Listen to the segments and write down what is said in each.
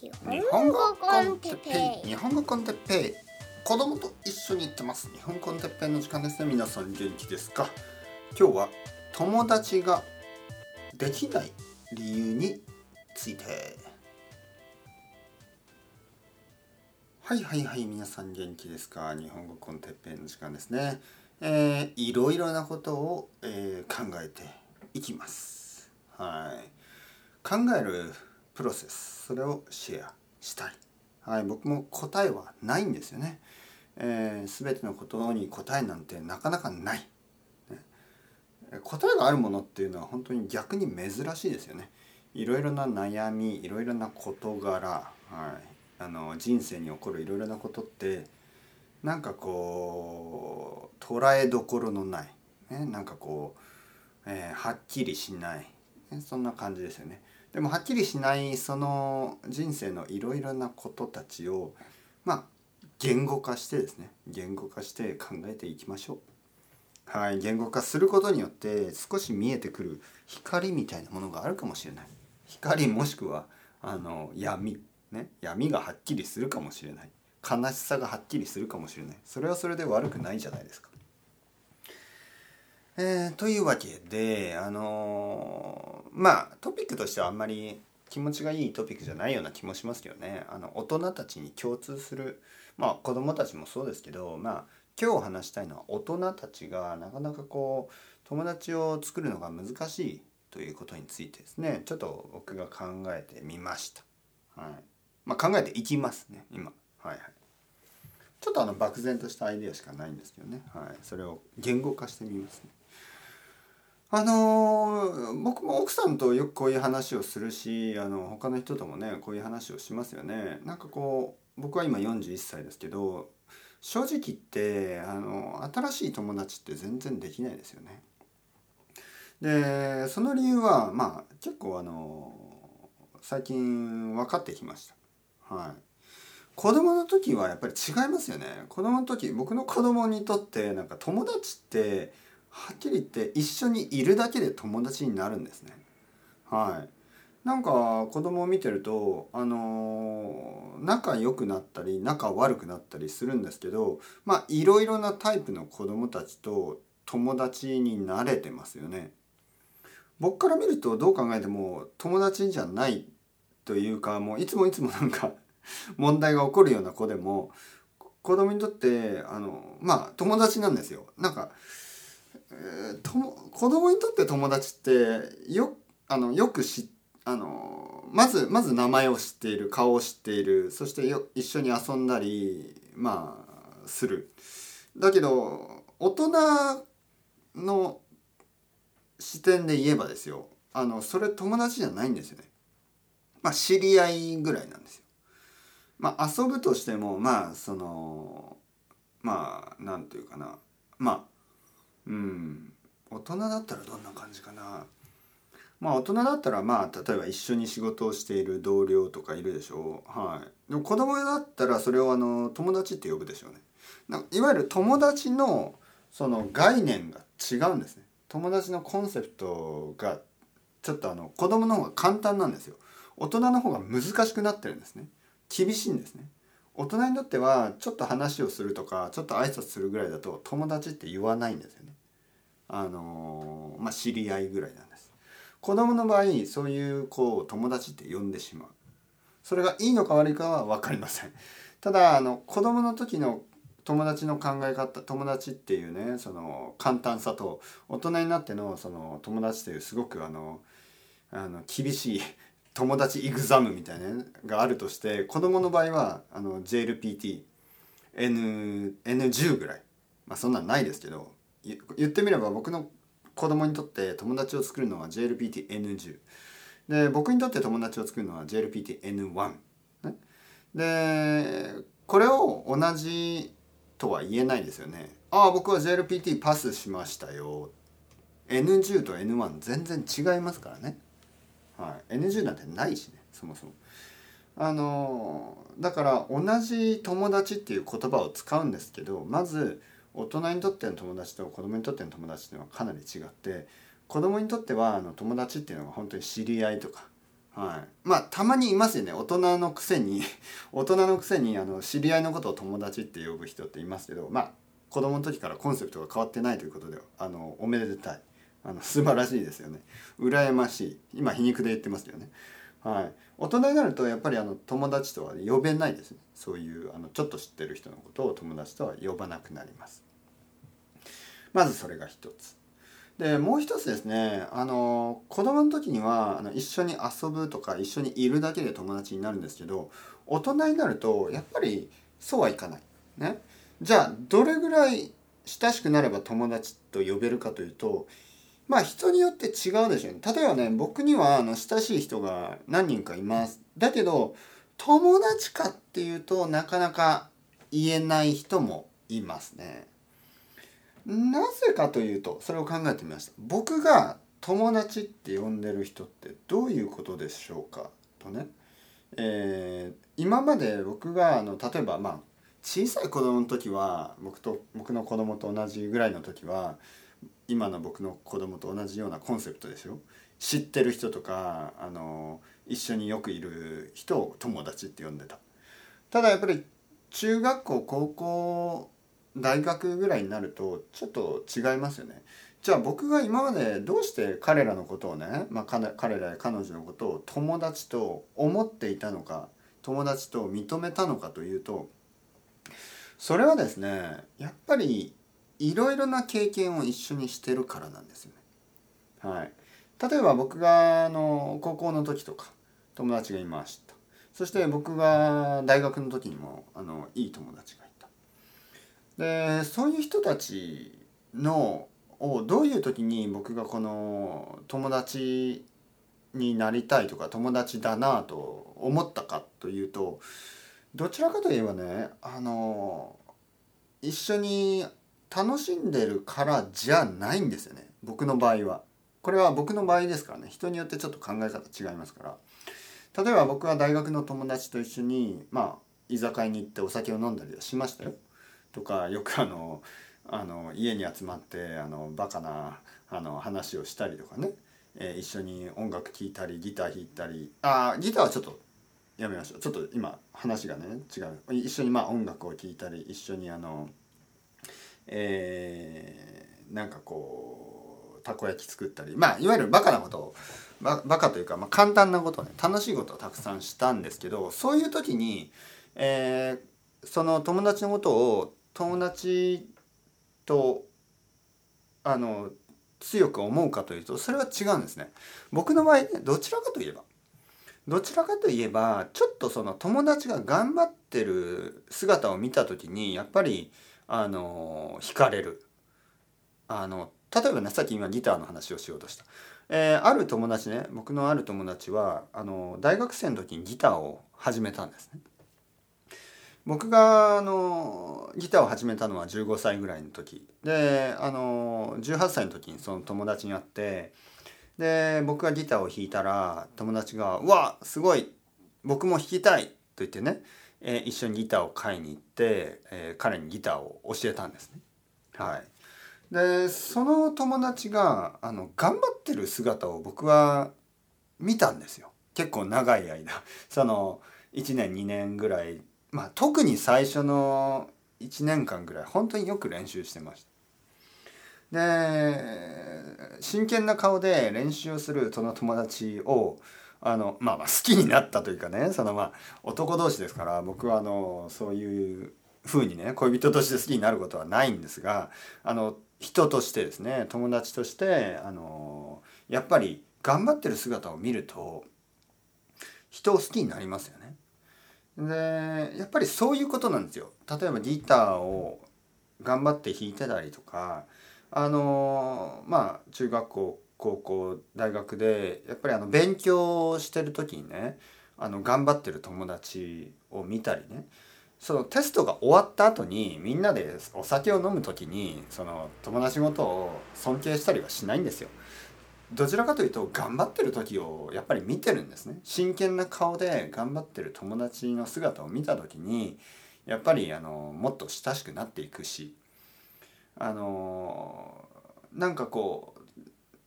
日本語コンテッペイ。日本語コンテッペイ。子供と一緒に行ってます。日本コンテッペイの時間ですね。皆さん元気ですか？今日は友達ができない理由について。はいはいはい皆さん元気ですか？日本語コンテッペイの時間ですね。えー、いろいろなことを、えー、考えていきます。はい。考えるプロセスそれをシェアしたい、はい、僕も答えはないんですよね、えー、全てのことに答えなんてなかなかない、ね、答えがあるものっていうのは本当に逆に珍しいですよね。いろいろな悩みいろいろな事柄、はい、あの人生に起こるいろいろなことってなんかこう捉えどころのない、ね、なんかこう、えー、はっきりしない、そんな感じですよね。でもはっきりしないその人生のいろいろなことたちをまあ言語化してですね言語化して考えていきましょう。はい、言語化することによって少し見えてくる光みたいなものがあるかもしれない。光もしくはあの闇ね闇がはっきりするかもしれない。悲しさがはっきりするかもしれない。それはそれで悪くないじゃないですか。えー、というわけであのー、まあトピックとしてはあんまり気持ちがいいトピックじゃないような気もしますけどねあの大人たちに共通するまあ子供たちもそうですけどまあ今日話したいのは大人たちがなかなかこう友達を作るのが難しいということについてですねちょっと僕が考えてみました。はいまあ、考えていきますね今。はいはいちょっとあの漠然としたアイデアしかないんですけどね、はい、それを言語化してみますね。あのー、僕も奥さんとよくこういう話をするしあの他の人ともねこういう話をしますよね。なんかこう僕は今41歳ですけど正直言ってあの新しい友達って全然できないですよね。でその理由はまあ結構あの最近分かってきました。はい。子供の時はやっぱり違いますよね。子供の時僕の子供にとってなんか友達ってはっきり言って一緒にいるだけで友達になるんですね。はい。なんか子供を見てるとあのー、仲良くなったり仲悪くなったりするんですけどまあいろいろなタイプの子供たちと友達になれてますよね。僕から見るとどう考えても友達じゃないというかもういつもいつもなんか 問題が起こるような子でも子供にとってあのまあ友達なんですよ。なんかえー、と子供にとって友達ってよあのよく知あのまずまず名前を知っている顔を知っているそしてよ一緒に遊んだりまあする。だけど大人の視点で言えばですよあのそれ友達じゃないんですよね。まあ知り合いぐらいなんですよ。まあ遊ぶとしてもまあそのまあなんていうかなまあうん。大人だったらどんな感じかな？まあ大人だったらまあ例えば一緒に仕事をしている同僚とかいるでしょう。はい。でも子供だったらそれをあの友達って呼ぶでしょうね。ないわゆる友達のその概念が違うんですね。友達のコンセプトがちょっとあの子供の方が簡単なんですよ。大人の方が難しくなってるんですね。厳しいんですね。大人にとってはちょっと話をするとかちょっと挨拶するぐらいだと友達って言わないんですよね。あのまあ、知り合いぐらいなんです。子供の場合そういう子を友達って呼んでしまう。それがいいのか悪いかは分かりません。ただあの子供の時の友達の考え方友達っていうねその簡単さと大人になってのその友達というすごくあのあの厳しい友達イグザムみたいなのがあるとして子供の場合はあの JLPT N N10 ぐらい。まあそんなんないですけど言ってみれば僕の子供にとって友達を作るのは JLPT-N10 で僕にとって友達を作るのは JLPT-N1、ね、でこれを同じとは言えないですよね。ああ僕は JLPT パスしましたよ。N10 と N1 全然違いますからね、はい、N10 なんてないしねそもそも。あのだから同じ友達っていう言葉を使うんですけどまず大人にとっての友達と子供にとっての友達っていうのはかなり違って子供にとってはあの友達っていうのは本当に知り合いとか、はい、まあたまにいますよね。大人のくせに 大人のくせにあの知り合いのことを友達って呼ぶ人っていますけどまあ子供の時からコンセプトが変わってないということであのおめでたい。あの素晴らしいですよね。羨ましい。今皮肉で言ってますよね。はい。大人になるとやっぱりあの友達とは呼べないですね。そういうあのちょっと知ってる人のことを友達とは呼ばなくなります。まずそれが一つ。でもう一つですね。あの子供の時にはあの一緒に遊ぶとか一緒にいるだけで友達になるんですけど大人になるとやっぱりそうはいかない。ね、じゃあどれぐらい親しくなれば友達と呼べるかというとまあ人によって違うでしょうね。例えばね僕にはあの親しい人が何人かいます。だけど友達かっていうとなかなか言えない人もいますね。なぜかというとそれを考えてみました僕が友達って呼んでる人ってどういうことでしょうかとね、えー、今まで僕があの例えばまあ小さい子供の時は僕と僕の子供と同じぐらいの時は今の僕の子供と同じようなコンセプトですよ知ってる人とかあの一緒によくいる人を友達って呼んでたただやっぱり中学校高校大学ぐらいになるとちょっと違いますよね。じゃあ僕が今までどうして彼らのことをね、まあ、彼らや彼女のことを友達と思っていたのか友達と認めたのかというとそれはですねやっぱりいろいろな経験を一緒にしてるからなんですよね。はい、例えば僕があの高校の時とか友達がいました。そして僕が大学の時にもあのいい友達がいた。でそういう人たちのをどういう時に僕がこの友達になりたいとか友達だなと思ったかというとどちらかといえばねあの一緒に楽しんでるからじゃないんですよね。僕の場合は。これは僕の場合ですからね。人によってちょっと考え方違いますから。例えば僕は大学の友達と一緒にまあ居酒屋に行ってお酒を飲んだりはしましたよ。とかよくあのあの家に集まってあのバカなあの話をしたりとかね、えー、一緒に音楽聴いたりギター弾いたり。あギターはちょっとやめましょう。ちょっと今話がね違う。一緒にまあ音楽を聴いたり一緒にあのえー、なんかこうたこ焼き作ったりまあいわゆるバカなことをババカというか、まあ、簡単なことね楽しいことをたくさんしたんですけどそういう時に、えー、その友達のことを友達とあの強く思うかというとそれは違うんですね。僕の場合ねどちらかといえばどちらかといえばちょっとその友達が頑張ってる姿を見た時にやっぱりあの惹かれる。あの例えばねさっき今ギターの話をしようとした。えー、ある友達ね僕のある友達はあの大学生の時にギターを始めたんですね。僕があのギターを始めたのは15歳ぐらいの時であの18歳の時にその友達に会ってで僕がギターを弾いたら友達が「うわすごい僕も弾きたい!」と言ってね、え、一緒にギターを買いに行って、え、彼にギターを教えたんですね。はい、でその友達があの頑張ってる姿を僕は見たんですよ結構長い間 その1年2年ぐらいまあ、特に最初の1年間ぐらい本当によく練習してました。で真剣な顔で練習をするその友達をあの、まあ、まあ好きになったというかねそのまあ男同士ですから僕はあのそういう風にね恋人として好きになることはないんですがあの人としてですね友達としてあのやっぱり頑張ってる姿を見ると人を好きになりますよね。でやっぱりそういうことなんですよ。例えばギターを頑張って弾いてたりとかあのまあ中学校高校大学でやっぱりあの勉強してる時にねあの頑張ってる友達を見たりねそのテストが終わった後にみんなでお酒を飲む時にその友達ごとを尊敬したりはしないんですよ。どちらかというと頑張ってる時をやっぱり見てるんですね真剣な顔で頑張ってる友達の姿を見た時にやっぱりあのもっと親しくなっていくしあのなんかこう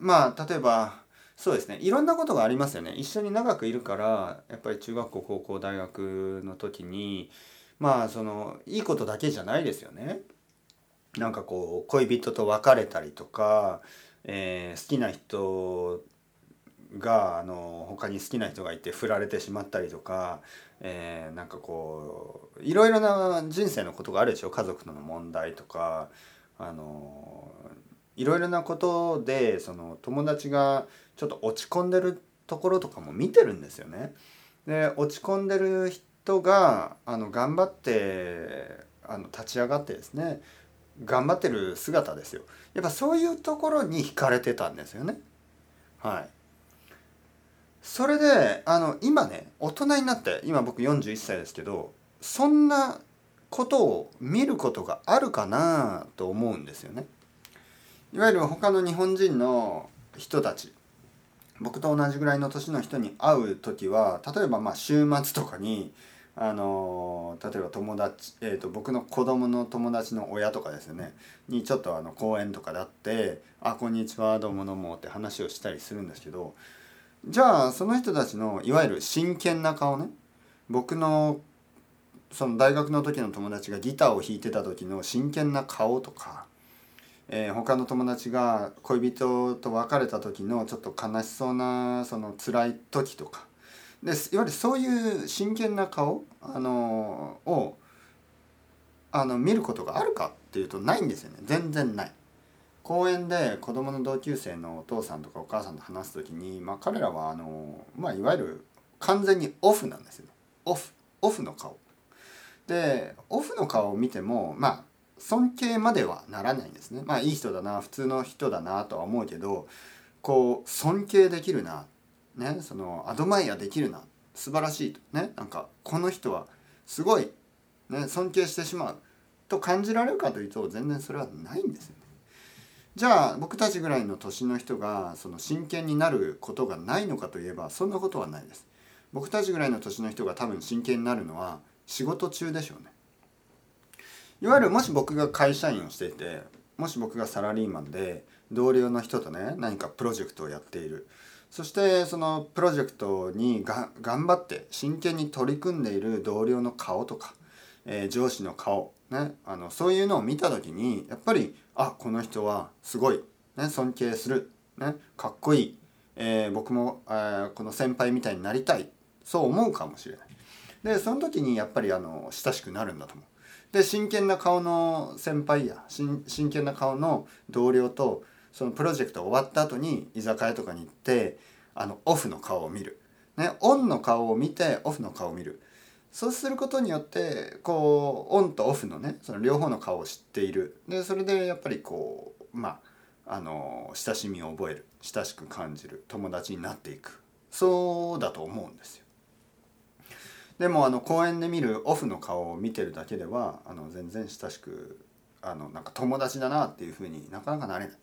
まあ例えばそうですね。いろんなことがありますよね。一緒に長くいるからやっぱり中学校高校大学の時にまあそのいいことだけじゃないですよね。なんかこう恋人と別れたりとか、えー、好きな人があの他に好きな人がいて振られてしまったりとか、えー、なんかこういろいろな人生のことがあるでしょ。家族との問題とかあのいろいろなことでその友達がちょっと落ち込んでるところとかも見てるんですよね。で落ち込んでる人があの頑張ってあの立ち上がってですね頑張ってる姿ですよ。やっぱそういうところに惹かれてたんですよね。はい。それであの今ね大人になって今僕41歳ですけどそんなことを見ることがあるかなと思うんですよね。いわゆる他の日本人の人たち僕と同じぐらいの年の人に会う時は例えばまあ週末とかにあの例えば友達、えーと、僕の子供の友達の親とかですよねにちょっとあの公園とかで会って「あこんにちはどうもどうも」って話をしたりするんですけどじゃあその人たちのいわゆる真剣な顔ね僕のその大学の時の友達がギターを弾いてた時の真剣な顔とか、えー、他の友達が恋人と別れた時のちょっと悲しそうなその辛い時とかでいわゆるそういう真剣な顔あのをあの見ることがあるかっていうとないんですよね全然ない。公園で子供の同級生のお父さんとかお母さんと話す時に、まあ、彼らはあの、まあ、いわゆる完全にオフなんですよオフオフの顔。でオフの顔を見てもまあ尊敬まではならないんですねまあいい人だな普通の人だなとは思うけどこう尊敬できるなねそのアドマイアできるな素晴らしいとねなんかこの人はすごい、ね、尊敬してしまうと感じられるかというと全然それはないんですよね。じゃあ僕たちぐらいの年の人がその真剣になることがないのかといえばそんなことはないです。僕たちぐらいの年の人が多分真剣になるのは仕事中でしょうね。いわゆるもし僕が会社員をしていてもし僕がサラリーマンで同僚の人とね何かプロジェクトをやっているそしてそのプロジェクトにが頑張って真剣に取り組んでいる同僚の顔とか、えー、上司の顔、ね、あのそういうのを見た時にやっぱりあこの人はすごい、ね、尊敬する、ね、かっこいい、えー、僕も、えー、この先輩みたいになりたいそう思うかもしれない。でその時にやっぱりあの親しくなるんだと思う。で真剣な顔の先輩や真剣な顔の同僚とそのプロジェクト終わった後に居酒屋とかに行ってあのオフの顔を見る、ね、オンの顔を見てオフの顔を見る。そうすることによってこうオンとオフのねその両方の顔を知っている。でそれでやっぱりこうまああの親しみを覚える。親しく感じる。友達になっていく。そうだと思うんですよ。でもあの公園で見るオフの顔を見てるだけではあの全然親しくあのなんか友達だなっていうふうになかなかなれない。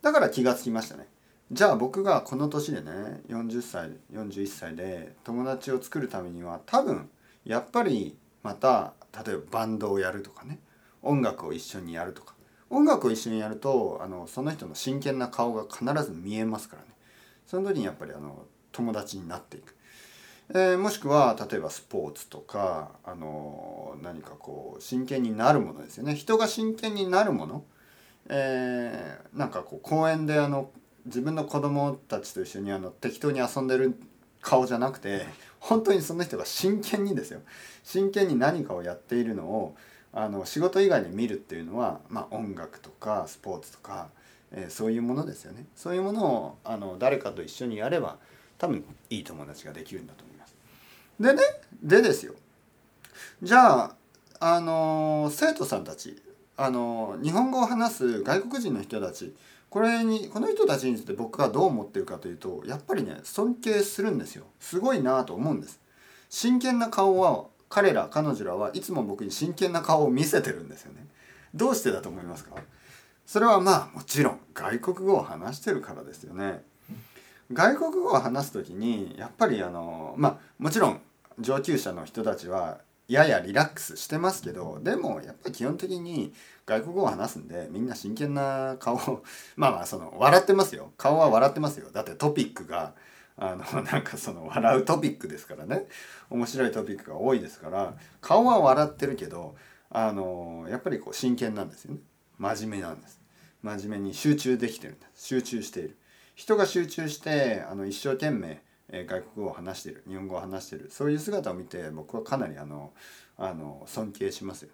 だから気がつきましたね。じゃあ僕がこの年でね40歳41歳で友達を作るためには多分やっぱりまた例えばバンドをやるとかね音楽を一緒にやるとか。音楽を一緒にやるとあのその人の真剣な顔が必ず見えますからね。その時にやっぱりあの友達になっていく、えー、もしくは例えばスポーツとかあの何かこう真剣になるものですよね。人が真剣になるもの。えー、なんかこう公園であの自分の子供たちと一緒にあの適当に遊んでる顔じゃなくて本当にその人が真剣にですよ。真剣に何かをやっているのをあの仕事以外で見るっていうのは、まあ、音楽とかスポーツとか、え、そういうものですよね。そういうものをあの誰かと一緒にやれば多分いい友達ができるんだと思います。でねでですよ。じゃああの生徒さんたちあの日本語を話す外国人の人たちこれにこの人たちについて僕がどう思ってるかというとやっぱりね尊敬するんですよ。すごいなと思うんです。真剣な顔は彼ら彼女らはいつも僕に真剣な顔を見せてるんですよね。どうしてだと思いますか？それはまあもちろん外国語を話してるからですよね。外国語を話す時にやっぱりあのまあもちろん上級者の人たちはややリラックスしてますけどでもやっぱり基本的に外国語を話すんでみんな真剣な顔 まあまあその笑ってますよ。顔は笑ってますよ。だってトピックがあの なんかその笑うトピックですからね。面白いトピックが多いですから顔は笑ってるけどあのやっぱりこう真剣なんですよね。真面目なんです。真面目に集中できてるんです。集中している。人が集中してあの一生懸命え外国語を話してる日本語を話してるそういう姿を見て僕はかなりあのあの尊敬しますよ。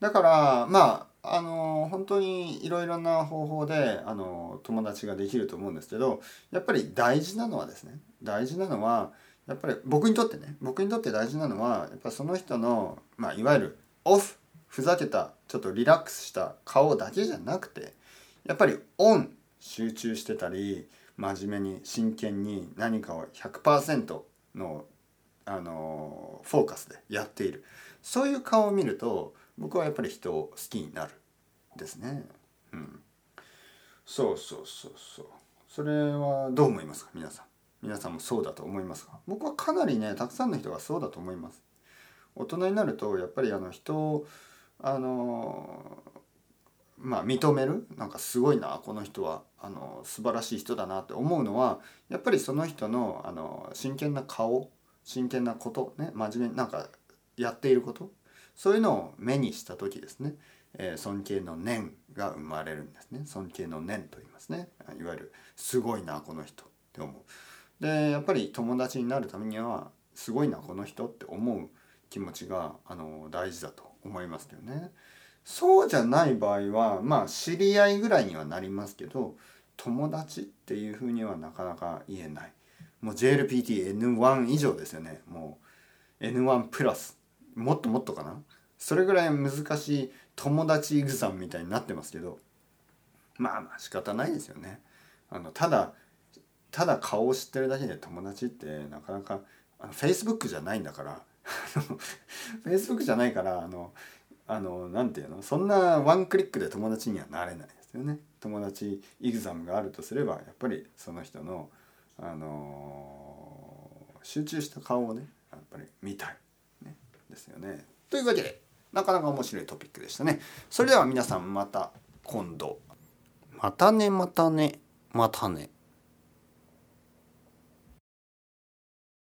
だからまああの本当にいろいろな方法であの友達ができると思うんですけどやっぱり大事なのはですね大事なのはやっぱり僕にとってね僕にとって大事なのはやっぱその人の、まあ、いわゆるオフふざけたちょっとリラックスした顔だけじゃなくてやっぱりオン集中してたり真面目に真剣に何かを100%のあのフォーカスでやっている。そういう顔を見ると僕はやっぱり人を好きになるですね。うん、そうそうそうそう。それはどう思いますか皆さん。皆さんもそうだと思いますか。僕はかなりねたくさんの人がそうだと思います。大人になるとやっぱりあの人をあのまあ認める？なんかすごいな。この人はあの素晴らしい人だなって思うのはやっぱりその人のあの真剣な顔真剣なことね真面目になんかやっていることそういうのを目にした時ですね、えー、尊敬の念が生まれるんですね。尊敬の念と言いますね。いわゆるすごいなこの人って思う。でやっぱり友達になるためにはすごいなこの人って思う気持ちがあの大事だと思いますけどね。そうじゃない場合はまあ知り合いぐらいにはなりますけど友達っていうふうにはなかなか言えない。もう JLPTN1 以上ですよね。もう N1 プラス。もっともっとかな。それぐらい難しい友達イグザンみたいになってますけどまあまあ仕方ないですよね。あのただただ顔を知ってるだけで友達ってなかなかあの Facebook じゃないんだから。Facebook じゃないからあのあの何て言うの？そんなワンクリックで友達にはなれないですよね友達イグザムがあるとすればやっぱりその人のあの集中した顔をねやっぱり見たい、ね、ですよね。というわけでなかなか面白いトピックでしたね。それでは皆さんまた今度またねまたねまたね。